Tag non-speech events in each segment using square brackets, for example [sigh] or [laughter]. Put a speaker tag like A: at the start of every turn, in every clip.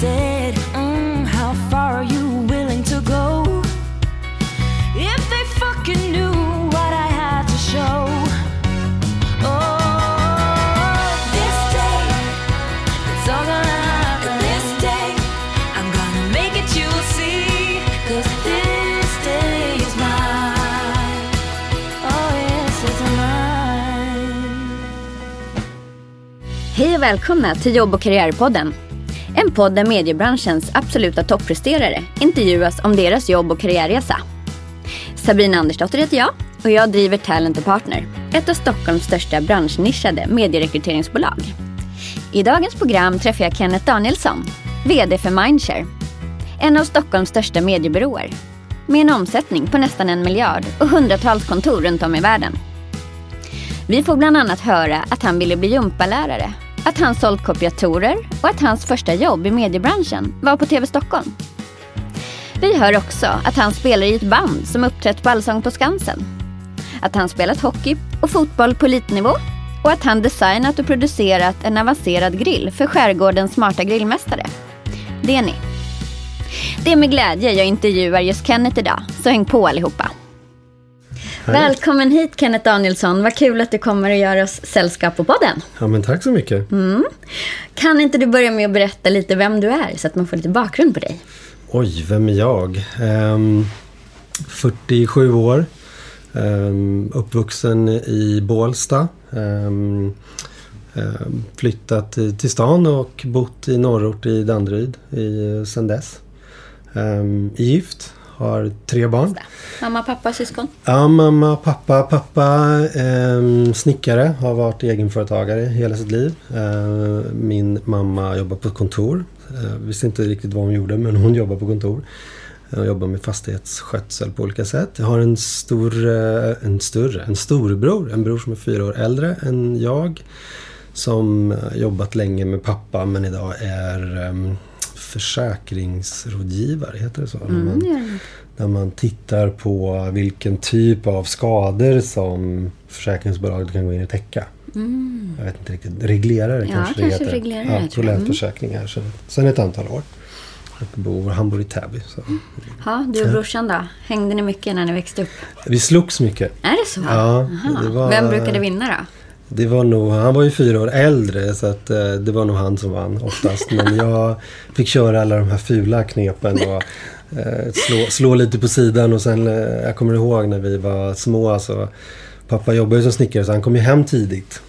A: Said, mm, how far are you willing to go? If they fucking knew what I had to show. Oh, this day, it's all gonna happen this day. I'm gonna make it, you'll see. Cause this day is mine. Oh, yes, it's mine.
B: Hej och välkomna till Jobb och karriärpodden. En podd där mediebranschens absoluta toppresterare intervjuas om deras jobb och karriärresa. Sabina Andersdotter heter jag och jag driver Talent Partner, ett av Stockholms största branschnischade medierekryteringsbolag. I dagens program träffar jag Kenneth Danielsson, VD för Mindshare, en av Stockholms största mediebyråer, med en omsättning på nästan en miljard och hundratals kontor runt om i världen. Vi får bland annat höra att han ville bli gympalärare, att han sålt kopiatorer och att hans första jobb i mediebranschen var på TV Stockholm. Vi hör också att han spelar i ett band som uppträtt på Allsång på Skansen. Att han spelat hockey och fotboll på elitnivå och att han designat och producerat en avancerad grill för skärgårdens smarta grillmästare. Det är ni. Det är med glädje jag intervjuar just Kenneth idag, så häng på allihopa. Välkommen hit Kenneth Danielsson. Vad kul att du kommer och gör oss sällskap på podden.
C: Ja, men tack så mycket.
B: Kan inte du börja med att berätta lite vem du är så att man får lite bakgrund på dig?
C: Oj, vem är jag? Ehm, 47 år. Ehm, uppvuxen i Bålsta. Ehm, flyttat till till stan och bott i norrort i Danderyd i, sen dess. Um, gift. Har tre barn.
B: Mamma, pappa, syskon?
C: Ja, mamma, pappa. Pappa eh, snickare, har varit egenföretagare hela sitt liv. Eh, min mamma jobbar på kontor. Eh, visste inte riktigt vad hon gjorde, men hon jobbar på kontor. Jag jobbar med fastighetsskötsel på olika sätt. Jag har en stor, eh, en större, en storbror. En bror som är fyra år äldre än jag. Som eh, jobbat länge med pappa men idag är eh, försäkringsrådgivare, heter det så? När man, där man tittar på vilken typ av skador som försäkringsbolaget kan gå in och täcka. Jag vet inte riktigt. Reglerare
B: Mm. Ja,
C: kanske det
B: kanske
C: heter.
B: reglerare,
C: Ja, på
B: jag. Mm.
C: Så, sen ett antal år. Bor, han bor i Täby. Så.
B: Ja, du och brorsan då? Hängde ni mycket när ni växte upp?
C: Vi slogs mycket.
B: Är det så?
C: Ja, det var-
B: Vem brukade vinna då?
C: Det var nog, han var ju fyra år äldre så att eh, det var nog han som vann oftast. Men jag fick köra alla de här fula knepen och eh, slå, slå lite på sidan och sen, eh, jag kommer ihåg när vi var små så pappa jobbade ju som snickare så han kom ju hem tidigt.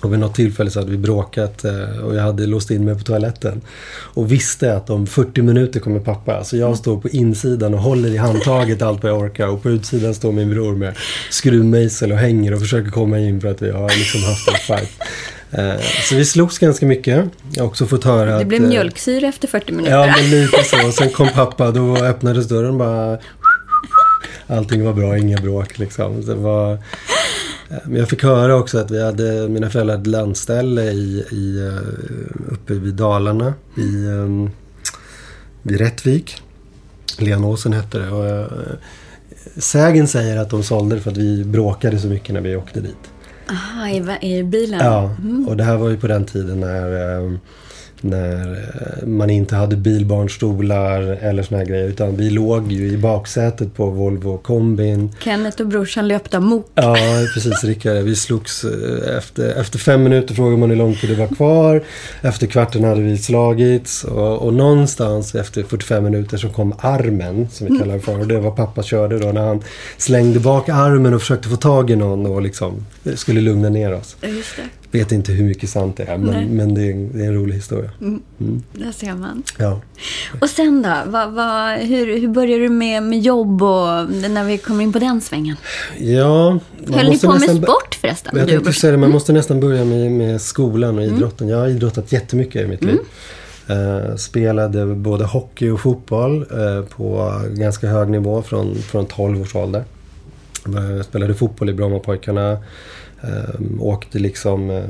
C: Och vid något tillfälle så hade vi bråkat eh, och jag hade låst in mig på toaletten. Och visste att om 40 minuter kommer pappa. Så jag står på insidan och håller i handtaget allt vad jag orkar. Och på utsidan står min bror med skruvmejsel och hänger och försöker komma in för att vi har liksom haft en fight. Eh, Så vi slogs ganska mycket. Jag har också fått höra
B: Det
C: att...
B: blev
C: eh,
B: mjölksyra efter 40 minuter.
C: Ja, men lite så. Och sen kom pappa, då öppnades dörren bara... Allting var bra, inga bråk liksom. Det var... Men jag fick höra också att vi hade, mina föräldrar hade landställe i, i, eh, uppe vid Dalarna. I, um, vid Rättvik. Lenåsen hette det. Och, eh, sägen säger att de sålde det för att vi bråkade så mycket när vi åkte dit.
B: Aha, i, i bilen?
C: Ja, och det här var ju på den tiden när, eh, när eh, man inte hade bilbarnstolar eller såna här grejer. Utan vi låg ju i baksätet på Volvo kombin.
B: Kenneth och brorsan löpte amok.
C: Ja, precis Rickard. Vi slogs eh, efter, efter fem minuter frågade man hur lång tid det var kvar. Efter kvarten hade vi slagits. Och, och någonstans efter 45 minuter så kom armen, som vi kallar det för. Och det var pappa körde då när han slängde bak armen och försökte få tag i någon och liksom skulle lugna ner oss.
B: Just det.
C: Vet inte hur mycket sant det är,
B: Nej.
C: men, men det, är, en- det är en rolig historia.
B: Där ser man.
C: Ja.
B: Och sen då? Vad, vad, hur, hur började du med, med jobb och när vi kommer in på den svängen?
C: Ja,
B: Höll ni på med sport förresten?
C: Jag tänkte säga det, man måste nästan börja med, med skolan och idrotten. Jag har idrottat jättemycket i mitt liv. Eh, spelade både hockey och fotboll eh, på ganska hög nivå från, från 12 års ålder. Jag spelade fotboll i Brommapojkarna. Eh, åkte liksom eh,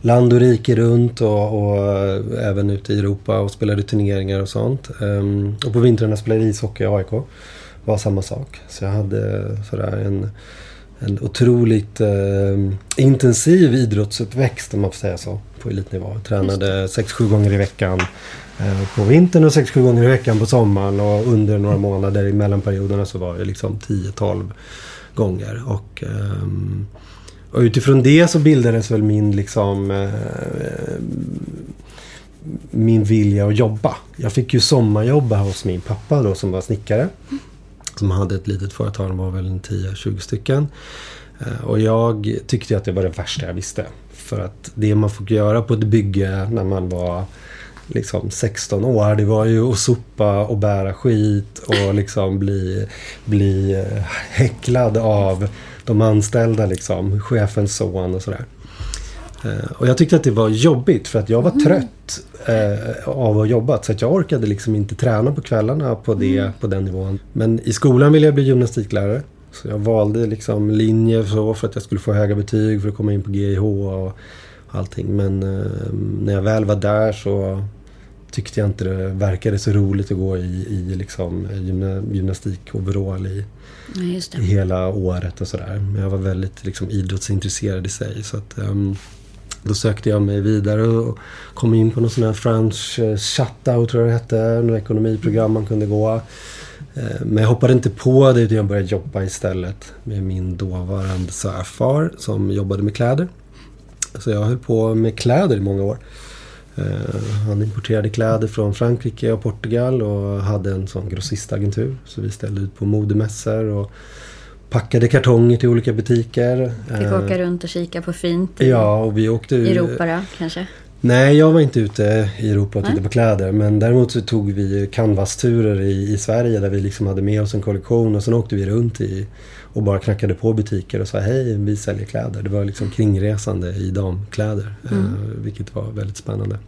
C: land och rike runt och, och eh, även ute i Europa och spelade turneringar och sånt. Eh, och på vintrarna spelade jag ishockey i AIK. var samma sak. Så jag hade sådär en, en otroligt eh, intensiv idrottsuppväxt om man får säga så. På elitnivå. Jag tränade 6-7 gånger i veckan eh, på vintern och 6-7 gånger i veckan på sommaren. Och under några månader i mellanperioderna så var det liksom 10-12 gånger. Och, ehm, och utifrån det så bildades väl min liksom eh, min vilja att jobba. Jag fick ju sommarjobba hos min pappa då som var snickare. Som hade ett litet företag, de var väl en 10-20 stycken. Eh, och jag tyckte att det var det värsta jag visste. För att det man fick göra på ett bygge när man var liksom 16 år. Det var ju att sopa och bära skit och liksom bli, bli eh, häcklad av de anställda liksom. Chefens son och sådär. Eh, Och jag tyckte att det var jobbigt för att jag var trött eh, av att jobba. Så att jag orkade liksom inte träna på kvällarna på, det, på den nivån. Men i skolan ville jag bli gymnastiklärare. Så jag valde liksom linje så för att jag skulle få höga betyg för att komma in på GIH och allting. Men eh, när jag väl var där så tyckte jag inte det verkade så roligt att gå i, i liksom gymna, gymnastikoverall i,
B: Ja, just det.
C: hela året och sådär. Men jag var väldigt liksom, idrottsintresserad i sig. Så att, um, då sökte jag mig vidare och kom in på någon sån här French eh, tror jag det hette. Något ekonomiprogram man kunde gå. Eh, men jag hoppade inte på det utan jag började jobba istället med min dåvarande svärfar som jobbade med kläder. Så jag höll på med kläder i många år. Eh, Han importerade kläder från Frankrike och Portugal och hade en sån grossistagentur. Så vi ställde ut på modemässor och packade kartonger till olika butiker.
B: Fick
C: Eh,
B: åka runt och kika på fint i
C: Ja, och vi åkte...
B: Europa då, kanske?
C: Nej, jag var inte ute i Europa och tittade
B: Nej.
C: på kläder. Men däremot så tog vi canvas-turer i, i Sverige där vi liksom hade med oss en kollektion. Och sen åkte vi runt i och bara knackade på butiker och sa hej, vi säljer kläder. Det var liksom kringresande i damkläder. Eh, vilket var väldigt spännande.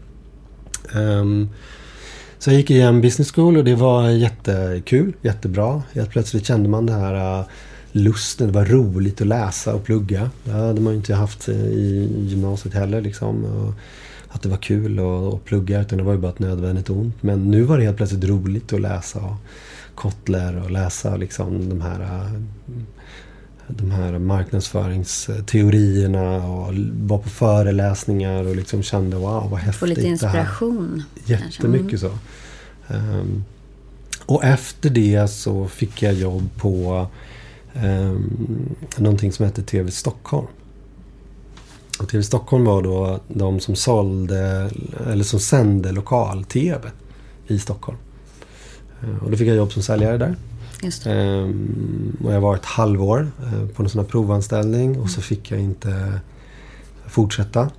C: Ehm, så jag gick igen business school och det var jättekul, jättebra. Helt plötsligt kände man det här uh, lusten, det var roligt att läsa och plugga. Det hade man ju inte haft eh, i gymnasiet heller liksom. Och att det var kul att, plugga utan det var ju bara ett nödvändigt ont. Men nu var det helt plötsligt roligt att läsa och Kotler och läsa liksom de här uh, de här marknadsföringsteorierna och var på föreläsningar och liksom kände wow vad häftigt
B: Få lite
C: det här.
B: inspiration. kanske.
C: Jättemycket så. Ehm, och efter det så fick jag jobb på um, någonting som hette TV Stockholm. Och TV Stockholm var då de som sålde, eller som sände lokal-TV i Stockholm. Ehm, och då fick jag jobb som säljare där. Ehm, och jag var ett halvår eh, på en sån här provanställning och så fick jag inte fortsätta.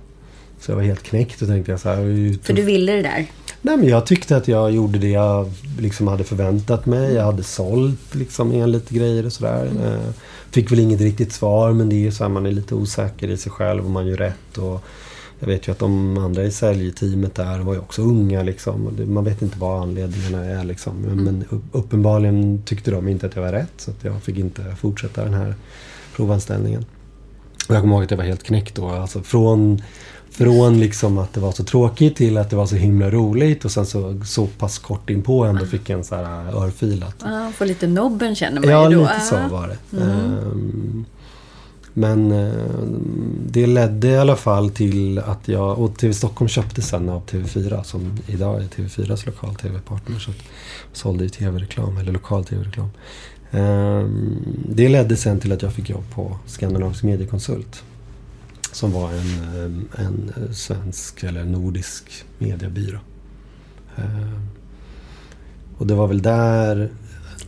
C: Så jag var helt knäckt och tänkte jag så här.
B: För du ville det där?
C: Nej, men jag tyckte att jag gjorde det jag liksom hade förväntat mig. Jag hade sålt liksom enligt grejer och sådär. Eh, Fick väl inget riktigt svar men det är ju så här, man är lite osäker i sig själv och man gör rätt. Och jag vet ju att de andra i säljteamet där var ju också unga liksom. Man vet inte vad anledningarna är liksom. Men, upp- uppenbarligen tyckte de inte att jag var rätt. Så jag fick inte fortsätta den här provanställningen. Och jag kommer ihåg att jag var helt knäckt då. Alltså från, från liksom att det var så tråkigt till att det var så himla roligt. Och sen så, så pass kort inpå ändå fick jag en så här örfil att
B: Ja, få lite nobben känner man
C: Ja,
B: ju då.
C: lite så
B: Ja.
C: var det. Ehm, men eh, det ledde i alla fall till att jag... Och TV Stockholm köpte sen av TV4 som idag är TV4s lokal-TV-partner. Så sålde ju TV-reklam, eller lokal-TV-reklam. Ehm, det ledde sen till att jag fick jobb på Skandinavisk Mediekonsult. Som var en, eh, en, eh, svensk eller nordisk mediebyrå. Ehm, och det var väl där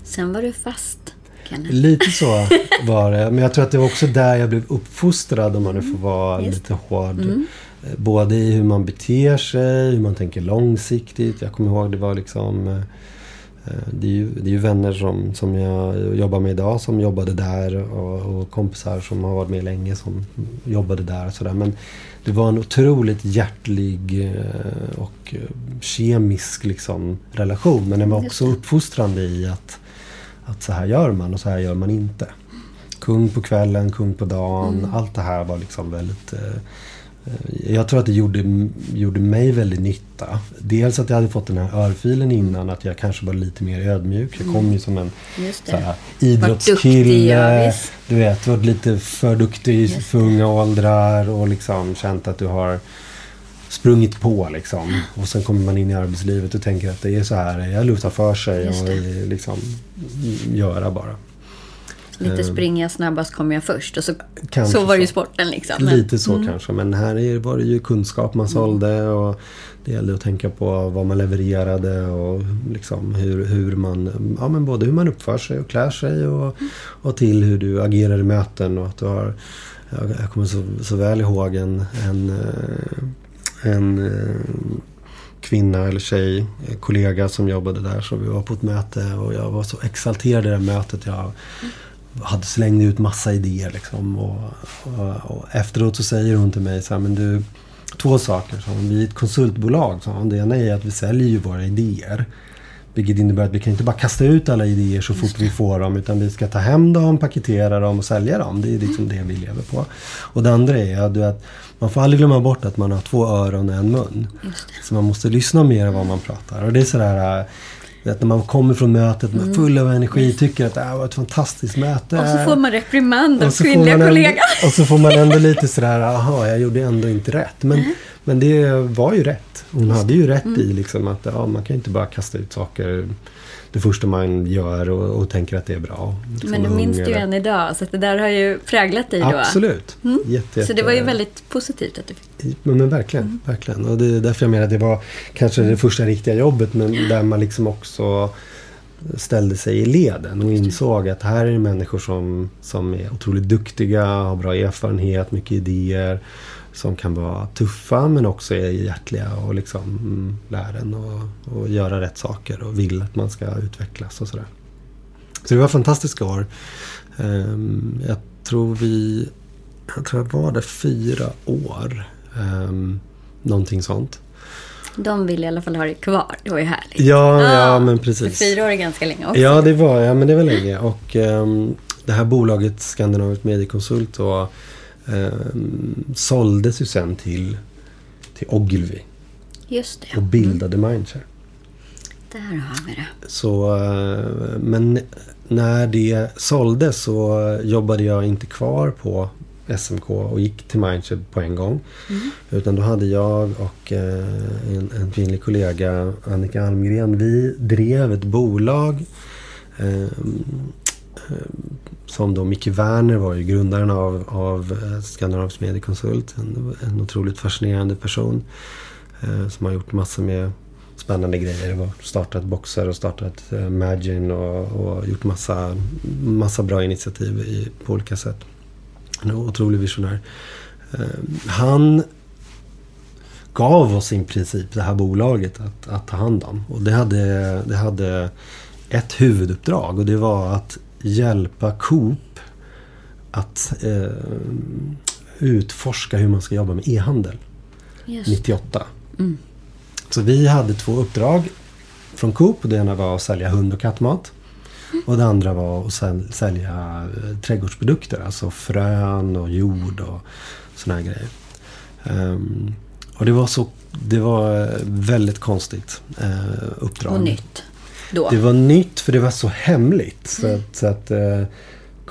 B: Sen var du fast, Kenneth.
C: Lite så [laughs] var det. Men jag tror att det var också där jag blev uppfostrad om man nu får vara
B: Just
C: lite hård. Eh, Både i hur man beter sig, hur man tänker långsiktigt. Jag kommer ihåg det var liksom... Eh, Det är, ju, det är ju vänner som, som jag jobbar med idag som jobbade där och, och kompisar som har varit med länge som jobbade där och sådär. Men det var en otroligt hjärtlig eh, och eh, kemisk liksom, relation. Men den var också uppfostrande i att, att så här gör man och så här gör man inte. Kung på kvällen, kung på dagen. Allt det här var liksom väldigt... eh, Jag tror att det gjorde, gjorde mig väldigt nytta. Dels att jag hade fått den här örfilen innan, att jag kanske var lite mer ödmjuk. Jag kom ju som en här,
B: duktig, ja,
C: idrottskille. du vet, varit lite för duktig för unga åldrar och liksom känt att du har sprungit på liksom. Och sen kommer man in i arbetslivet och tänker att det är så här, jag lutar för sig och liksom göra bara.
B: Lite springa snabbast kommer jag först. Och så,
C: Kanske
B: så var det ju sporten liksom.
C: Lite så kanske, men här är- var det ju kunskap man sålde och det gällde att tänka på vad man levererade och liksom hur, hur man, ja men både hur man uppför sig och klär sig och, och till hur du agerar i möten och att du har, jag, jag kommer så, så väl ihåg en, en, eh, en eh, kvinna eller tjej, eh, kollega som jobbade där. Så vi var på ett möte och jag var så exalterad i det mötet. Jag hade slängt ut massa idéer liksom. Och, och, och efteråt så säger hon till mig så här, men du, två saker. Så vi är ett konsultbolag. Så det ena är att vi säljer ju våra idéer. Vilket innebär att vi kan inte bara kasta ut alla idéer så fort vi får dem. Utan vi ska ta hem dem, paketera dem och sälja dem. Det är liksom det vi lever på. Och det andra är att man får aldrig glömma bort att man har två öron och en mun. Så man måste lyssna mer än vad man pratar. Och det är sådär... äh, Att när man kommer från mötet med full av energi, tycker att det här var ett fantastiskt möte.
B: Och så får man reprimand av kvinnliga kollegan.
C: Och så får man ändå lite sådär, aha, jag gjorde ändå inte rätt. Men, men det var ju rätt. Hon hade ju rätt
B: Mm.
C: i liksom att ja, man kan inte bara kasta ut saker det första man gör och, och tänker att det är bra. Liksom
B: Men du minns det ju än idag. Så det där har ju präglat dig då.
C: Absolut. Jätte,
B: Så det
C: jätte-
B: var ju väldigt positivt att du fick.
C: men, men verkligen, verkligen. Och det är därför jag menar att det var kanske det första riktiga jobbet men där man liksom också ställde sig i leden och insåg att här är det människor som, som är otroligt duktiga, har bra erfarenhet, mycket idéer. Som kan vara tuffa men också är hjärtliga och liksom mm, lär en och, och göra rätt saker och vill att man ska utvecklas och sådär. Så det var fantastiska år. Ehm, jag tror vi... Jag tror jag var där fyra år. Um, någonting sånt.
B: De vill i alla fall ha det kvar. Det var ju härligt.
C: Ja,
B: Ah,
C: ja men precis.
B: fyra år är ganska länge också.
C: Ja, det var, ja, men det var länge. Och ehm, det här bolaget, Skandinavisk Mediekonsult, då, ehm, såldes ju sen till, till Ogilvy
B: Just det.
C: och bildade Mindshare.
B: Där har vi det.
C: Så, eh, men när det såldes så jobbade jag inte kvar på SMK och gick till Mindshare på en gång. Utan då hade jag och eh, en, en kvinnlig kollega, Annika Almgren, vi drev ett bolag eh, eh, som då Micke Werner var ju grundaren av, av eh, Skandinavisk Mediekonsult. En, en otroligt fascinerande person. Eh, som har gjort massor med spännande grejer. Och startat Boxer och startat eh, Magin och, och gjort massa, massa bra initiativ i, på olika sätt. En otrolig visionär. Eh, han gav oss i princip det här bolaget att, att ta hand om. Och det hade, det hade ett huvuduppdrag och det var att hjälpa Coop att eh, utforska hur man ska jobba med e-handel.
B: Just
C: 98. Så vi hade två uppdrag från Coop. Det ena var att sälja hund och kattmat. Och det andra var att säl- sälja eh, trädgårdsprodukter. Alltså frön och jord och såna här grejer. Ehm, och det var, så, det var eh, väldigt konstigt eh, uppdrag.
B: Och nytt. Då.
C: Det var nytt för det var så hemligt. Så att, så att eh,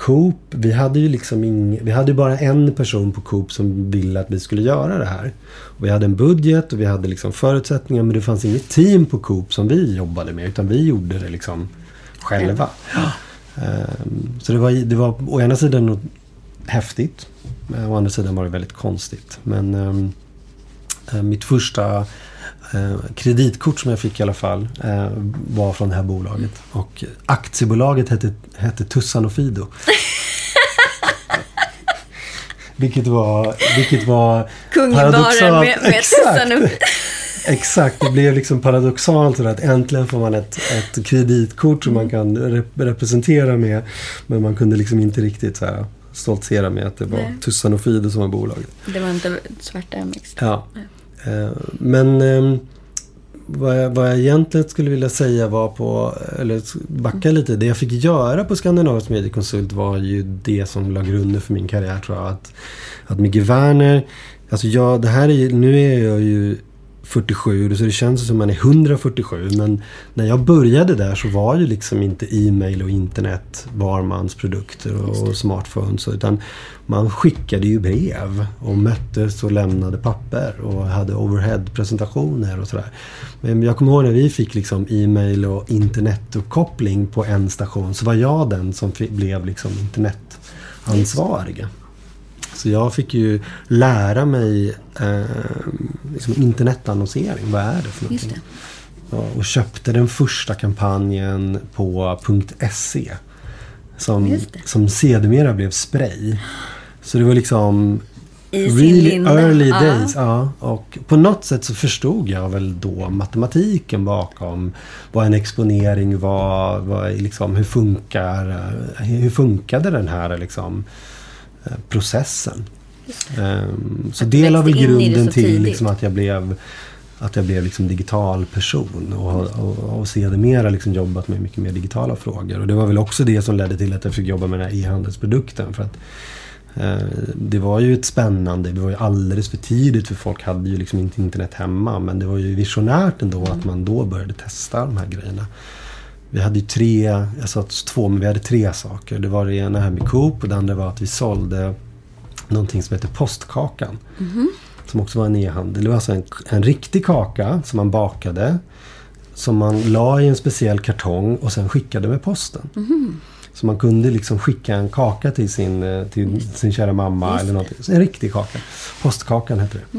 C: Coop, vi hade ju liksom ing, vi hade bara en person på Coop som ville att vi skulle göra det här. Och vi hade en budget och vi hade liksom förutsättningar men det fanns inget team på Coop som vi jobbade med utan vi gjorde det liksom själva. Ehm, så det var, det var å ena sidan något häftigt. Men å andra sidan var det väldigt konstigt. Men eh, mitt första eh, kreditkort som jag fick i alla fall eh, var från det här bolaget. Och aktiebolaget hette, hette Tussan och Fido. [laughs] vilket var, vilket var paradoxalt-
B: med, med
C: Exakt.
B: tussan upp. [laughs]
C: Exakt, det blev liksom paradoxalt att äntligen får man ett, ett kreditkort som man kan rep representera med. Men man kunde liksom inte riktigt så här, stoltsera med att det var
B: Nej.
C: Tussan och Fido som var bolaget.
B: Det var inte svarta MX.
C: Ja. Eh, Men eh, vad jag, vad jag egentligen skulle vilja säga var på, eller backa lite. Det jag fick göra på Skandinavisk Mediekonsult var ju det som la grunden för min karriär tror jag. Att, att Micke Werner, alltså jag, det här är, nu är jag ju 47 så det känns som man är 147 men när jag började där så var ju liksom inte e-mail och internet varmansprodukter och, och smartphones utan man skickade ju brev och möttes och lämnade papper och hade overhead-presentationer och sådär. Men jag kommer ihåg när vi fick liksom e-mail och internetuppkoppling på en station så var jag den som blev liksom internetansvarig. Så jag fick ju lära mig eh, liksom internetannonsering. Vad är det för någonting?
B: det.
C: Ja, och köpte den första kampanjen på .se. Som, som sedermera blev Spray. Så det var liksom
B: I sin
C: really
B: linda.
C: early days. Ja, och på något sätt så förstod jag väl då matematiken bakom vad en exponering var. Vad, liksom, hur, funkar, hur funkade den här liksom, processen. Ehm, så
B: Att
C: det la väl grunden till liksom, att jag blev att jag blev liksom digital person och, och, och sedermera liksom jobbat med mycket mer digitala frågor. Och det var väl också det som ledde till att jag fick jobba med den här e-handelsprodukten. För att eh, det var ju ett spännande, det var ju alldeles för tidigt för folk hade ju liksom inte internet hemma. Men det var ju visionärt ändå att man då började testa de här grejerna. Vi hade ju tre, jag sa två, men vi hade tre saker. Det var det ena här med Coop och det andra var att vi sålde någonting som heter Postkakan. Som också var en e-handel. Det var alltså en, en riktig kaka som man bakade. Som man la i en speciell kartong och sen skickade med posten. Så man kunde liksom skicka en kaka till sin, eh, till sin kära mamma eller någonting. En riktig kaka. Postkakan hette det.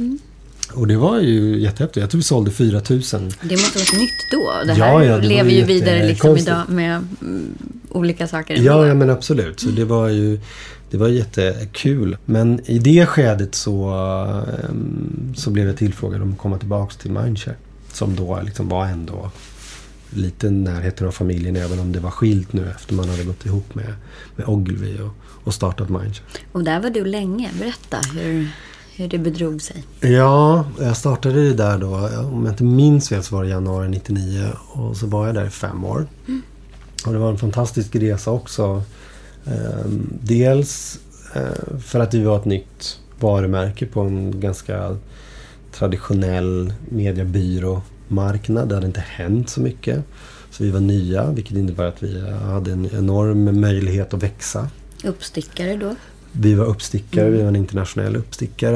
C: Och det var ju jättehäftigt. Jag tror vi sålde 4000.
B: Det måste varit nytt då. Det
C: Ja,
B: här
C: ja, det
B: lever
C: ju
B: vidare liksom idag med mm, olika saker. ändå.
C: Ja, ja men absolut. Så det var ju det var jättekul. Men i det skedet så, ehm, så blev jag tillfrågad om att komma tillbaks till Mindshare. Som då liksom var ändå lite närheten av familjen även om det var skilt nu efter man hade gått ihop med, med Ogilvy och, och startat Mindshare.
B: Och där var du länge. Berätta hur, hur det bedrog sig.
C: Ja, jag startade ju där då. Om jag inte minns fel så var det januari 99 och så var jag där i fem år. Och det var en fantastisk resa också. Ehm, dels eh, för att vi var ett nytt varumärke på en ganska traditionell mediebyråmarknad. Det hade inte hänt så mycket. Så vi var nya, vilket innebär att vi hade en enorm möjlighet att växa.
B: Uppstickare då.
C: Vi var uppstickare, vi var en internationell uppstickare.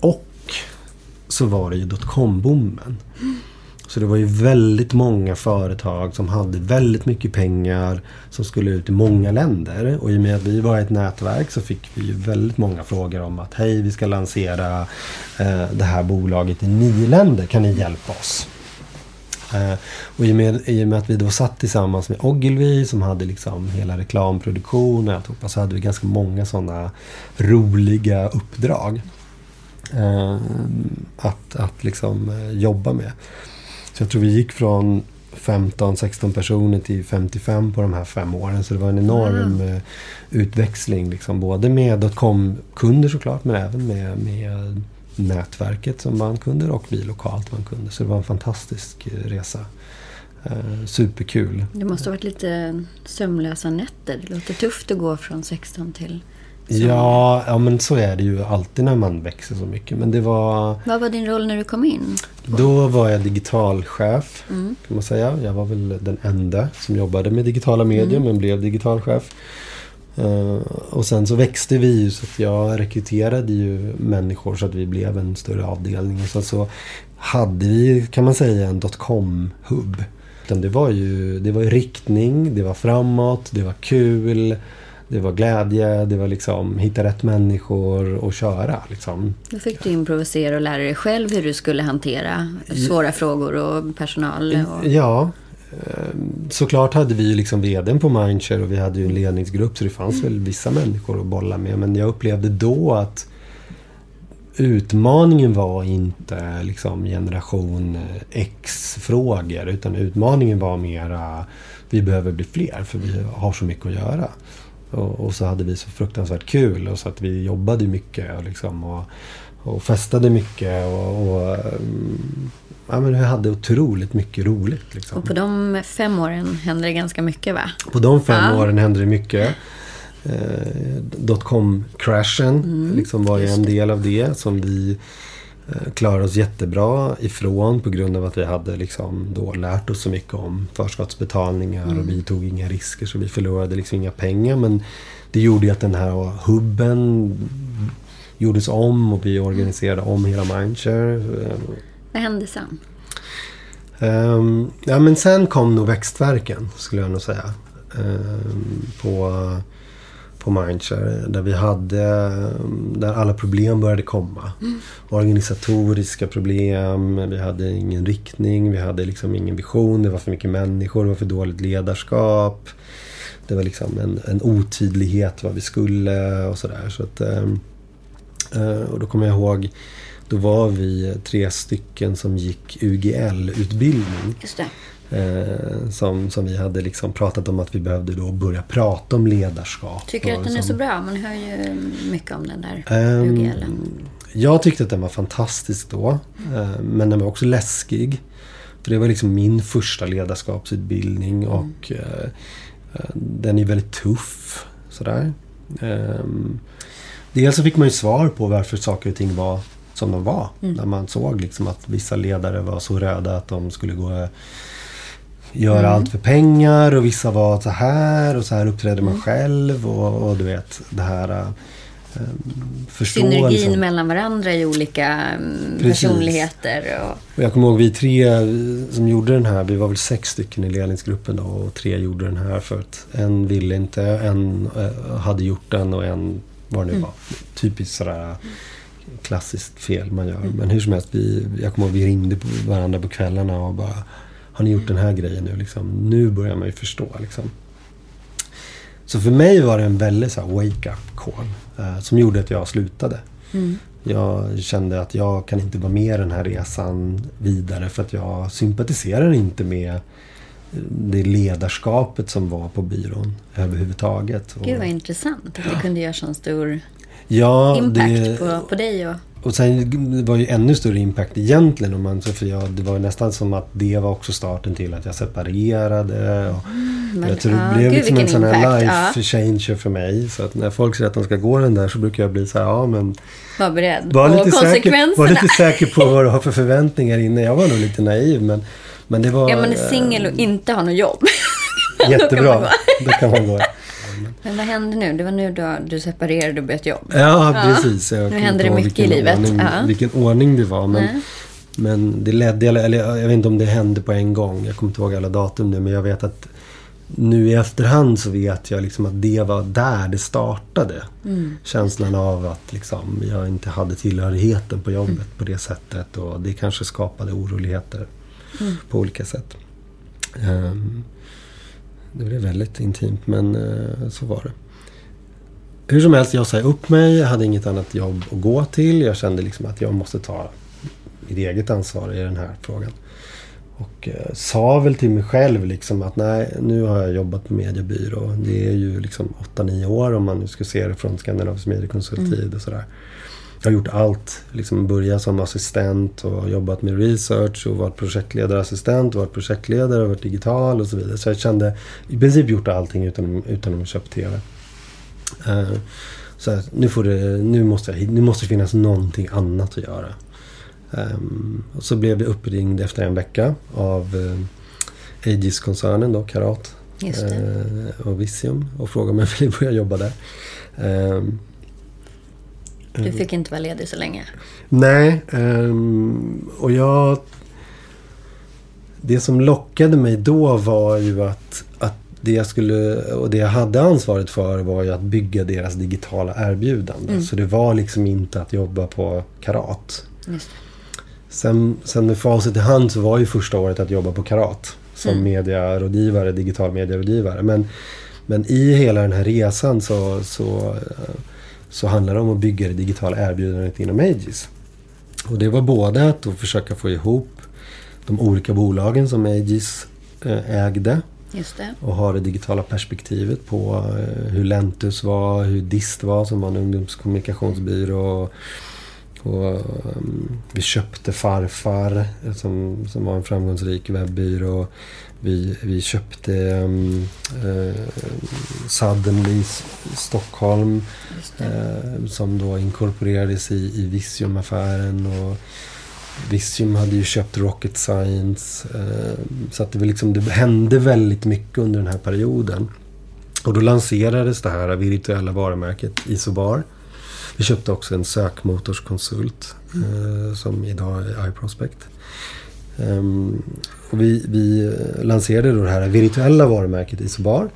C: Och så var det ju dotcom-boomen. Så det var ju väldigt många företag som hade väldigt mycket pengar som skulle ut i många länder. Och i och med att vi var ett nätverk så fick vi ju väldigt många frågor om att hej, vi ska lansera eh, det här bolaget i nio länder. Kan ni hjälpa oss? Eh, och i och, med, i och med att vi då satt tillsammans med Ogilvy som hade liksom hela reklamproduktionen och alltihopa så hade vi ganska många sådana roliga uppdrag. Eh, att, att liksom eh, jobba med. Så jag tror vi gick från 15-16 personer till 55 på de här fem åren. Så det var en enorm eh, utväxling. Liksom, både med dotcom-kunder såklart, men även med, med nätverket som vann kunder och vi lokalt vann kunder. Så det var en fantastisk resa. Eh, superkul.
B: Det måste ha varit lite sömnlösa nätter. Det låter tufft att gå från 16 till...
C: Ja, ja, men så är det ju alltid när man växer så mycket. Men det var...
B: Vad var din roll när du kom in?
C: Då var jag digitalchef, kan man säga. Jag var väl den enda som jobbade med digitala medier, men blev digitalchef. Eh, och sen så växte vi ju så att jag rekryterade ju människor så att vi blev en större avdelning. Och sen så hade vi, kan man säga, en dotcom-hubb. Utan Det var ju det var ju riktning, det var framåt, det var kul. Det var glädje, det var liksom hitta rätt människor och köra. Liksom.
B: Då fick du improvisera och lära dig själv hur du skulle hantera svåra frågor och personal. Och...
C: Ja, eh, såklart hade vi ju liksom vdn på Mindshare och vi hade ju en ledningsgrupp så det fanns väl vissa människor att bolla med. Men jag upplevde då att utmaningen var inte liksom generation X-frågor utan utmaningen var mera vi behöver bli fler för vi har så mycket att göra. Och, och så hade vi så fruktansvärt kul och så att vi jobbade mycket och, liksom, och, och festade mycket och, och mm, ja, men vi hade otroligt mycket roligt. Liksom.
B: Och på de fem åren hände det ganska mycket va?
C: På de fem
B: Ja.
C: åren hände det mycket. Eh, Dotcom-crashen liksom var ju en del av det som vi klarade oss jättebra ifrån på grund av att vi hade liksom då lärt oss så mycket om förskottsbetalningar och vi tog inga risker så vi förlorade liksom inga pengar. Men det gjorde ju att den här hubben gjordes om och vi organiserade om hela Mindshare. Eh,
B: Vad hände sen?
C: Ehm, ja, men sen kom nog växtverken, skulle jag nog säga. Ehm, på, på Mindshare. Där vi hade... Där alla problem började komma. Organisatoriska problem. Vi hade ingen riktning. Vi hade liksom ingen vision. Det var för mycket människor. Det var för dåligt ledarskap. Det var liksom en, en otydlighet vad vi skulle och sådär. Så att, ehm, eh, och då kommer jag ihåg då var vi tre stycken som gick UGL-utbildning.
B: Just det.
C: Eh, som, som vi hade liksom pratat om att vi behövde då börja prata om ledarskap.
B: Tycker du att den är
C: liksom-
B: så bra? Man hör ju mycket om den där
C: Ehm,
B: UGL.
C: Jag tyckte att den var fantastisk då. eh, Men den var också läskig. För det var liksom min första ledarskapsutbildning och eh, eh, den är väldigt tuff. Sådär. Ehm, Dels så fick man ju svar på varför saker och ting var som de var. När man såg liksom att vissa ledare var så röda att de skulle gå göra allt för pengar och vissa var så här och så här uppträdde man själv och, och du vet det här eh, förståelsen.
B: Synergin mellan varandra i olika mm,
C: Precis.
B: personligheter. Och...
C: Och jag kommer ihåg vi tre eh, som gjorde den här, vi var väl sex stycken i ledningsgruppen då och tre gjorde den här för att en ville inte, en eh, hade gjort den och en vad det nu var. Typiskt sådär klassiskt fel man gör. Men hur som helst, vi, jag kommer ihåg vi ringde på varandra på kvällarna och bara Har ni gjort den här grejen nu liksom? Nu börjar man ju förstå liksom. Så för mig var det en väldigt wake-up call. Eh, som gjorde att jag slutade. Jag kände att jag kan inte vara med i den här resan vidare för att jag sympatiserar inte med eh, det ledarskapet som var på byrån överhuvudtaget.
B: Gud
C: Och-
B: vad intressant att det kunde göra sån stor
C: ja,
B: impact
C: det,
B: på, på dig. Och...
C: och sen det var ju ännu större impact egentligen. Om man, för jag, det var nästan som att det var också starten till att jag separerade. Och
B: men-
C: jag tror det blev liksom en sån här life changer för mig. Så att när folk säger att de ska gå den där så brukar jag bli så här, ja men
B: Var beredd
C: var
B: på
C: lite, säker,
B: konsekvenserna.
C: var lite säker på vad du har för förväntningar innan. Jag var nog lite naiv men, men det var
B: Ja, man är
C: eh,
B: singel och inte har något jobb. [laughs]
C: jättebra.
B: Då kan man gå.
C: Då kan man gå.
B: Men vad hände nu? Det var nu då du separerade och bytte jobb.
C: Ja, precis. Jag
B: Nu
C: inte
B: det mycket i livet.
C: Ordning,
B: Ja.
C: Vilken ordning det var. Men,
B: Nej.
C: men det ledde, eller jag vet inte om det hände på en gång. Jag kommer inte ihåg alla datum nu. Men jag vet att nu i efterhand så vet jag liksom att det var där det startade.
B: Mm.
C: Känslan av att liksom jag inte hade tillhörigheten på jobbet
B: Mm.
C: på det sättet. Och det kanske skapade oroligheter
B: Mm.
C: på olika sätt. Ehm, det blev väldigt intimt men eh, så var det. Hur som helst, jag sa upp mig. Jag hade inget annat jobb att gå till. Jag kände liksom att jag måste ta mitt eget ansvar i den här frågan. och eh, sa väl till mig själv liksom att nej, nu har jag jobbat på mediebyrå. Det är ju liksom 8-9 år om man nu ska se det från Skandinavisk mediekonsulttid och sådär. Jag har gjort allt. Liksom börjat som assistent och jobbat med research och varit projektledarassistent och varit projektledare och varit digital och så vidare. Så jag kände i princip gjort allting utan, utan att köpa TV. Eh, så att nu, får det, nu, måste jag, nu måste det finnas någonting annat att göra. Um, och så blev vi uppringd efter en vecka av uh, Aegis-koncernen då, Karat uh, och Visium och frågade om jag ville börja jobba där. Um,
B: Du fick inte vara ledig så länge.
C: nej, ehm, och jag... Det som lockade mig då var ju att, att det jag skulle och det jag hade ansvaret för var ju att bygga deras digitala erbjudande. Så det var liksom inte att jobba på Karat. Sen, sen med facit i hand så var ju första året att jobba på Karat som
B: Mm.
C: mediarådgivare, digital medierådgivare. Men, men i hela den här resan så, så, eh, så handlar det om att bygga det digitala erbjudandet inom Aegis. Och det var både att försöka få ihop de olika bolagen som Aegis eh, ägde och ha det digitala perspektivet på eh, hur Lentus var, hur Dist var som var en ungdomskommunikationsbyrå. Och, um, vi köpte Farfar eh, som, som var en framgångsrik webbyrå. Vi, vi köpte um, uh, Suddenly i Stockholm eh, som då inkorporerades i, i Visium-affären. Och Visium hade ju köpt Rocket Science. Eh, så att det, var liksom, det hände väldigt mycket under den här perioden. Och då lanserades det här virtuella varumärket Isobar. Vi köpte också en sökmotorskonsult eh, som idag är iProspect. Ehm, och vi, vi lanserade då det här virtuella varumärket Isobar.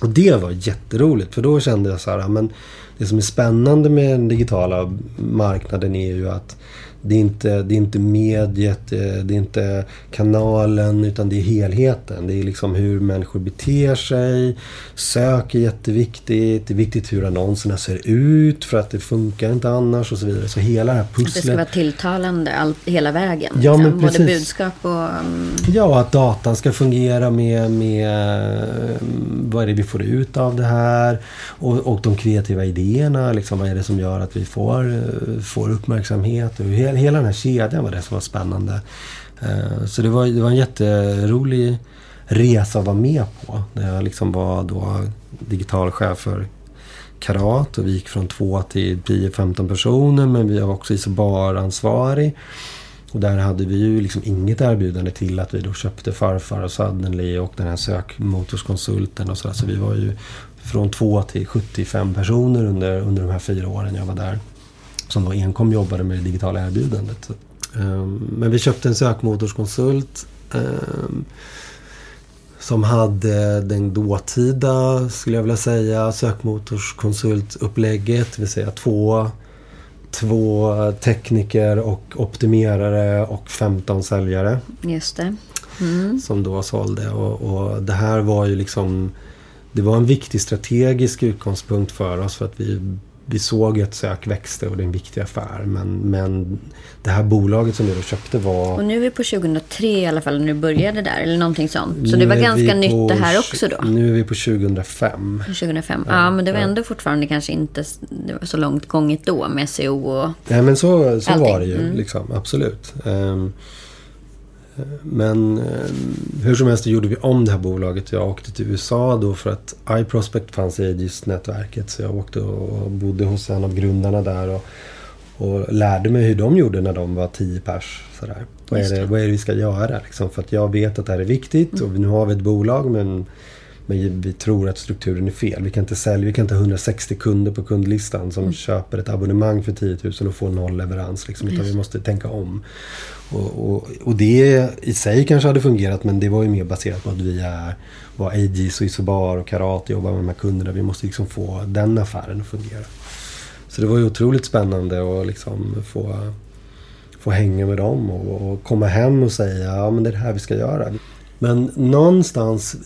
C: Och det var jätteroligt för då kände jag så här, men det som är spännande med den digitala marknaden är ju att det är inte, det är inte mediet, det det är inte kanalen utan det är helheten. Det är liksom hur människor beter sig. Sök är jätteviktigt. Det är viktigt hur annonserna ser ut för att det funkar inte annars och så vidare. Så hela det här
B: Att det ska
C: pusslet.
B: vara tilltalande allt, hela vägen.
C: Ja, men
B: liksom. Både
C: precis.
B: budskap och... mm,
C: Ja, att datan ska fungera med, med eh, vad är det vi får ut av det här. Och, och de kreativa idéerna. Liksom, vad är det som gör att vi får, eh, får uppmärksamhet. Och hela, hela den här kedjan var det som var spännande. Eh, så det var, det var en jätterolig resa att vara med på. När jag liksom var då digital chef för Karat och vi gick från två till 10-15 personer. Men vi var också Isobar-ansvarig. Och där hade vi ju liksom inget erbjudande till att vi då köpte Farfar och Suddenly och den här sökmotorskonsulten och sådär. Så vi var ju från 2 till 75 personer under, under de här fyra åren jag var där. Som då enkom jobbade med det digitala erbjudandet. Så, ehm, men vi köpte en sökmotorskonsult. ehm, som hade den dåtida, skulle jag vilja säga, sökmotorskonsultupplägget. Det vill säga två två tekniker och optimerare och 15 säljare
B: Just det. Mm.
C: som då sålde. Och, och det här var ju liksom... Det var en viktig strategisk utgångspunkt för oss för att vi, vi såg att sök växte och det är en viktig affär. Men, men det här bolaget som vi då köpte var...
B: Och nu är vi på 2003 i alla fall när du började där. Eller någonting sånt. Så det var ganska nytt
C: på
B: det här också då.
C: Nu är vi på 2005.
B: 2005. Ja, men det var ändå fortfarande kanske inte så långt gånget då med SEO och...
C: Nej men så, så
B: Allting,
C: var det ju.
B: mm.
C: Liksom, absolut. Ehm, men ehm, hur som helst gjorde vi om det här bolaget. Jag åkte till USA då för att iProspect fanns i Aegis-nätverket. Så jag åkte och bodde hos en av grundarna där. Och, och lärde mig hur de gjorde när de var 10 pers. Sådär. Vad, är det. vad är det vi ska göra? Liksom? För att jag vet att det här är viktigt och nu har vi ett bolag men, men vi tror att strukturen är fel. Vi kan inte sälja, vi kan inte ha 160 kunder på kundlistan som köper ett abonnemang för 10 000 och får noll leverans. Liksom, utan vi måste tänka om. Och, och, och det i sig kanske hade fungerat men det var ju mer baserat på att vi är var Aegis och Isobar och Karate jobbar med de här kunderna. Vi måste liksom få den affären att fungera. Så det var ju otroligt spännande att liksom få, få hänga med dem och, och komma hem och säga ja men det är det här vi ska göra. Men någonstans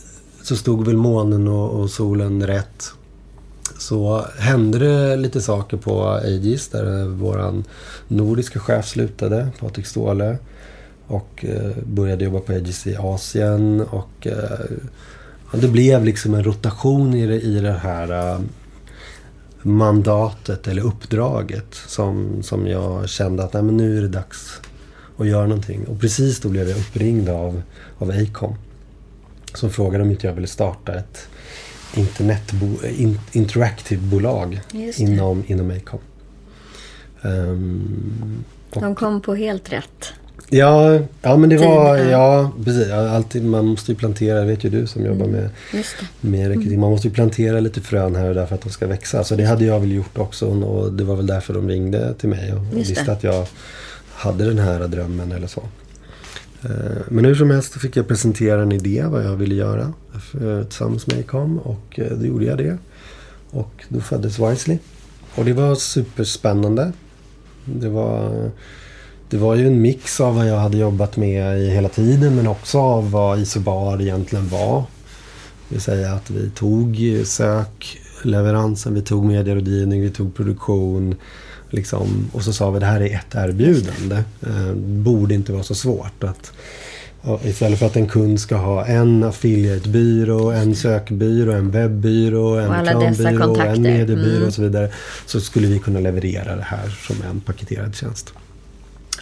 C: så stod väl månen och, och solen rätt. Så hände det lite saker på Aegis där vår nordiska chef slutade, Patrik Ståhle. Och eh, började jobba på Aegis i Asien. Och eh, det blev liksom en rotation i det, i det här eh, mandatet eller uppdraget. Som, som jag kände att nej, men nu är det dags att göra någonting. Och precis då blev jag uppringd av, av Acom. Som frågade om inte jag ville starta ett internetbo, in, interactive-bolag inom, inom Acom. Och-
B: De kom på helt rätt.
C: Ja, ja men det var,
B: ja.
C: precis. Alltid, man måste ju plantera, det vet ju du som jobbar med,
B: Just det.
C: med rekrytering. Man måste ju plantera lite frön här och där för att de ska växa. Så det hade jag väl gjort också och det var väl därför de ringde till mig och,
B: Just det.
C: visste att jag hade den här drömmen eller så. Eh, men hur som helst så fick jag presentera en idé vad jag ville göra eh, tillsammans med Acom och eh, då gjorde jag det. Och då föddes Wisely. Och det var superspännande. Det var, det var ju en mix av vad jag hade jobbat med i hela tiden men också av vad Isobar egentligen var. Det vill säga att vi tog sök, leveransen, vi tog medierådgivning, vi tog produktion. Liksom, och så sa vi det här är ett erbjudande. Eh, borde inte vara så svårt. Att, istället för att en kund ska ha en affiliatebyrå, en sökbyrå, en webbyrå, en reklambyrå, en mediebyrå
B: Mm.
C: och så vidare. Så skulle vi kunna leverera det här som en paketerad tjänst.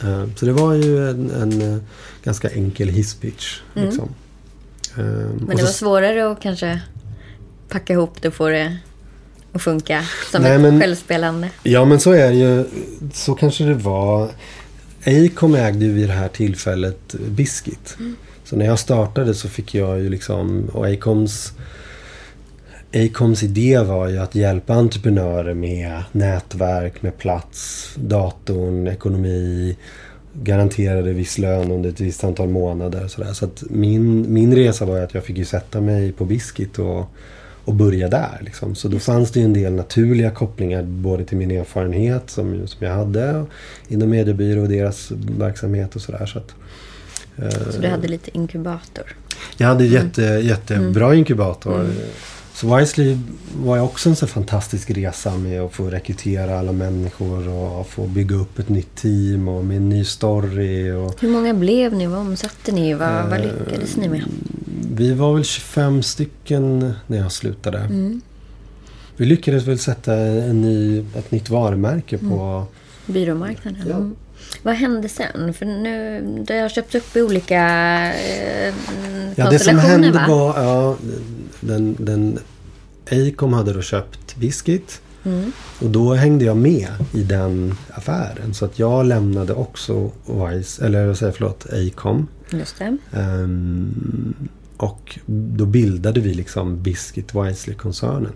C: Eh, Så det var ju en, en eh, ganska enkel hisspitch. Liksom. Eh,
B: Mm. Men det
C: så-
B: var svårare att kanske packa ihop det och få det att funka som
C: Nej,
B: ett
C: men-
B: självspelande.
C: Ja men så är det ju. Så kanske det var. Acom ägde ju vid det här tillfället Biscuit. Så när jag startade så fick jag ju liksom, och Acoms Acoms idé var ju att hjälpa entreprenörer med nätverk, med plats, datorn, ekonomi, garanterade viss lön under ett visst antal månader. och Så, där. så att min, min resa var ju att jag fick ju sätta mig på Biscuit och, och börja där. Liksom. Så då fanns det en del naturliga kopplingar både till min erfarenhet som, som jag hade inom mediebyrå och deras verksamhet och sådär. Så att, eh,
B: Så du hade lite inkubator.
C: jag hade jätte, jättebra inkubator. Så Wisely var ju också en så fantastisk resa med att få rekrytera alla människor och få bygga upp ett nytt team och med en ny story. Och
B: Hur många blev ni? Vad omsatte ni? Vad,
C: Eh,
B: vad lyckades ni med?
C: Vi var väl 25 stycken när jag slutade. Vi lyckades väl sätta en ny, ett nytt varumärke på...
B: Byråmarknaden?
C: Ja.
B: Mm. Vad hände sen? För nu, det har köpts upp i olika eh,
C: Ja, det som hände
B: va?
C: var... Ja, den, den, Acom hade då köpt Biscuit.
B: Mm.
C: Och då hängde jag med i den affären. Så att jag lämnade också Wise, eller jag säger förlåt, Acom.
B: Just det.
C: Ehm, och då bildade vi liksom Biscuit Wisely-koncernen.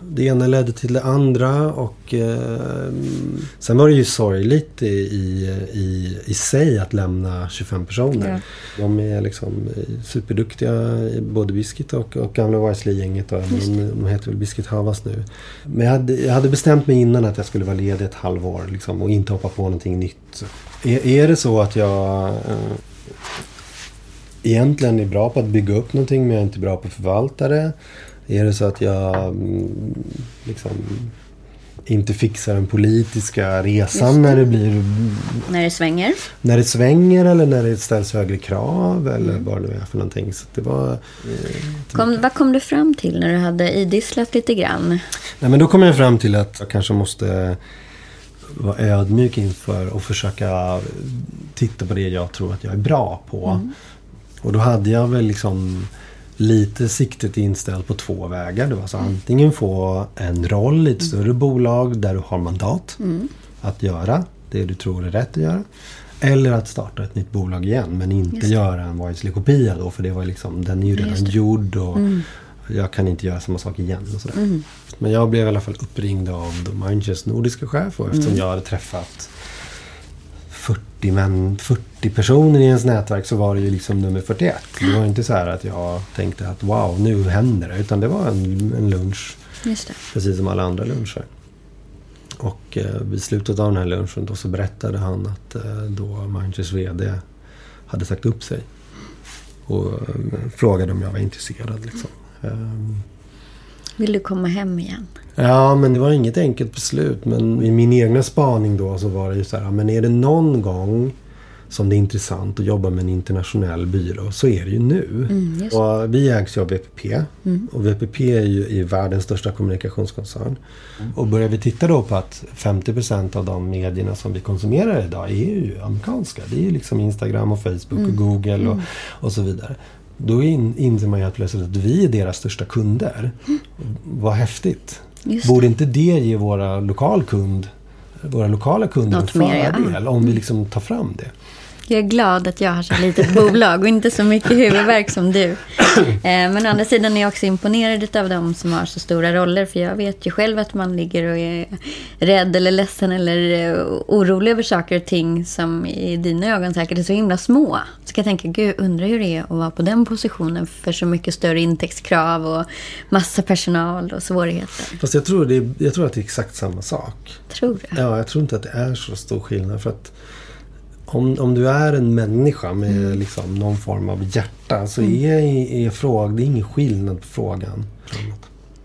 C: Det ena ledde till det andra och ehm, sen var det ju sorgligt i, i, i, i sig att lämna 25 personer.
B: Ja.
C: De är liksom superduktiga, i både Biscuit och, och gamla Wisely-gänget. De, de heter väl Biscuit Havas nu. Men jag hade, jag hade bestämt mig innan att jag skulle vara ledig ett halvår liksom, och inte hoppa på någonting nytt. Är, är det så att jag eh, egentligen är bra på att bygga upp någonting men jag är inte bra på att förvalta det. Är det så att jag mm, liksom inte fixar den politiska resan när det blir
B: När det svänger.
C: när det svänger eller när det ställs högre krav eller
B: Mm.
C: vad det nu är för någonting. Så det var, eh,
B: Kom, vad kom du fram till när du hade idisslat lite grann?
C: nej, men då kom jag fram till att jag kanske måste vara ödmjuk inför och försöka titta på det jag tror att jag är bra på. Och då hade jag väl liksom lite siktet inställt på två vägar. Det var så antingen få en roll i ett större bolag där du har mandat att göra det du tror är rätt att göra. Eller att starta ett nytt bolag igen men inte göra en Wisely-kopia då för det var liksom, den är ju redan gjord och jag kan inte göra samma sak igen. Och sådär. Men jag blev i alla fall uppringd av då Mindchers nordiska chef och eftersom jag hade träffat 40, men 40 personer i ens nätverk så var det ju liksom nummer 41. Det var inte så här att jag tänkte att wow, nu händer det. Utan det var en, en lunch, precis som alla andra luncher. Och eh, vid slutet av den här lunchen då så berättade han att eh, då Mindchers VD hade sagt upp sig. Och eh, frågade om jag var intresserad. Liksom. Ehm,
B: Vill du komma hem igen?
C: Ja, men det var inget enkelt beslut. Men i min egna spaning då så var det ju så här, men är det någon gång som det är intressant att jobba med en internationell byrå så är det ju nu.
B: Mm,
C: och vi ägs ju av VPP. Och VPP är ju i världens största kommunikationskoncern. Och börjar vi titta då på att 50% av de medierna som vi konsumerar idag är ju amerikanska. Det är ju liksom Instagram och Facebook
B: Mm.
C: och Google och, och så vidare. Då in, inser man ju helt plötsligt att vi är deras största kunder. Vad häftigt.
B: Mm. Just
C: Borde inte det ge våra lokalkund våra lokala kunder
B: Något
C: en
B: mer, ja.
C: fördel om vi liksom tar fram det?
B: Jag är glad att jag har så litet bolag och inte så mycket huvudvärk som du. [coughs] Eh, Men å andra sidan är jag också imponerad av de som har så stora roller. För jag vet ju själv att man ligger och är rädd eller ledsen eller eh, orolig över saker och ting som i dina ögon säkert är så himla små. Så kan jag tänka, gud, undrar hur det är att vara på den positionen för så mycket större intäktskrav och massa personal och svårigheter.
C: Fast jag tror, det är, jag tror att det är exakt samma sak.
B: Tror du?
C: Ja, jag tror inte att det är så stor skillnad. För att om, om du är en människa med
B: Mm.
C: liksom någon form av hjärta så är, är frågan, det är ingen skillnad på frågan.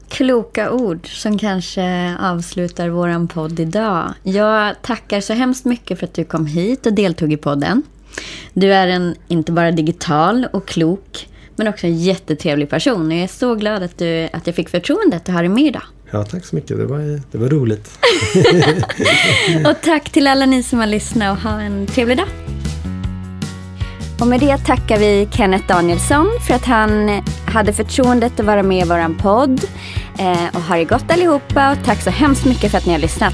B: Kloka ord som kanske avslutar våran podd idag. Jag tackar så hemskt mycket för att du kom hit och deltog i podden. Du är en inte bara digital och klok, men också en jättetrevlig person. Jag är så glad att, du, att jag fick förtroendet att ha dig med idag.
C: Ja, tack så mycket. Det var, det var roligt. [laughs]
B: Och tack till alla ni som har lyssnat och ha en trevlig dag. Och med det tackar vi Kenneth Danielsson för att han hade förtroendet att vara med i våran podd. Eh, och ha det gott allihopa och tack så hemskt mycket för att ni har lyssnat.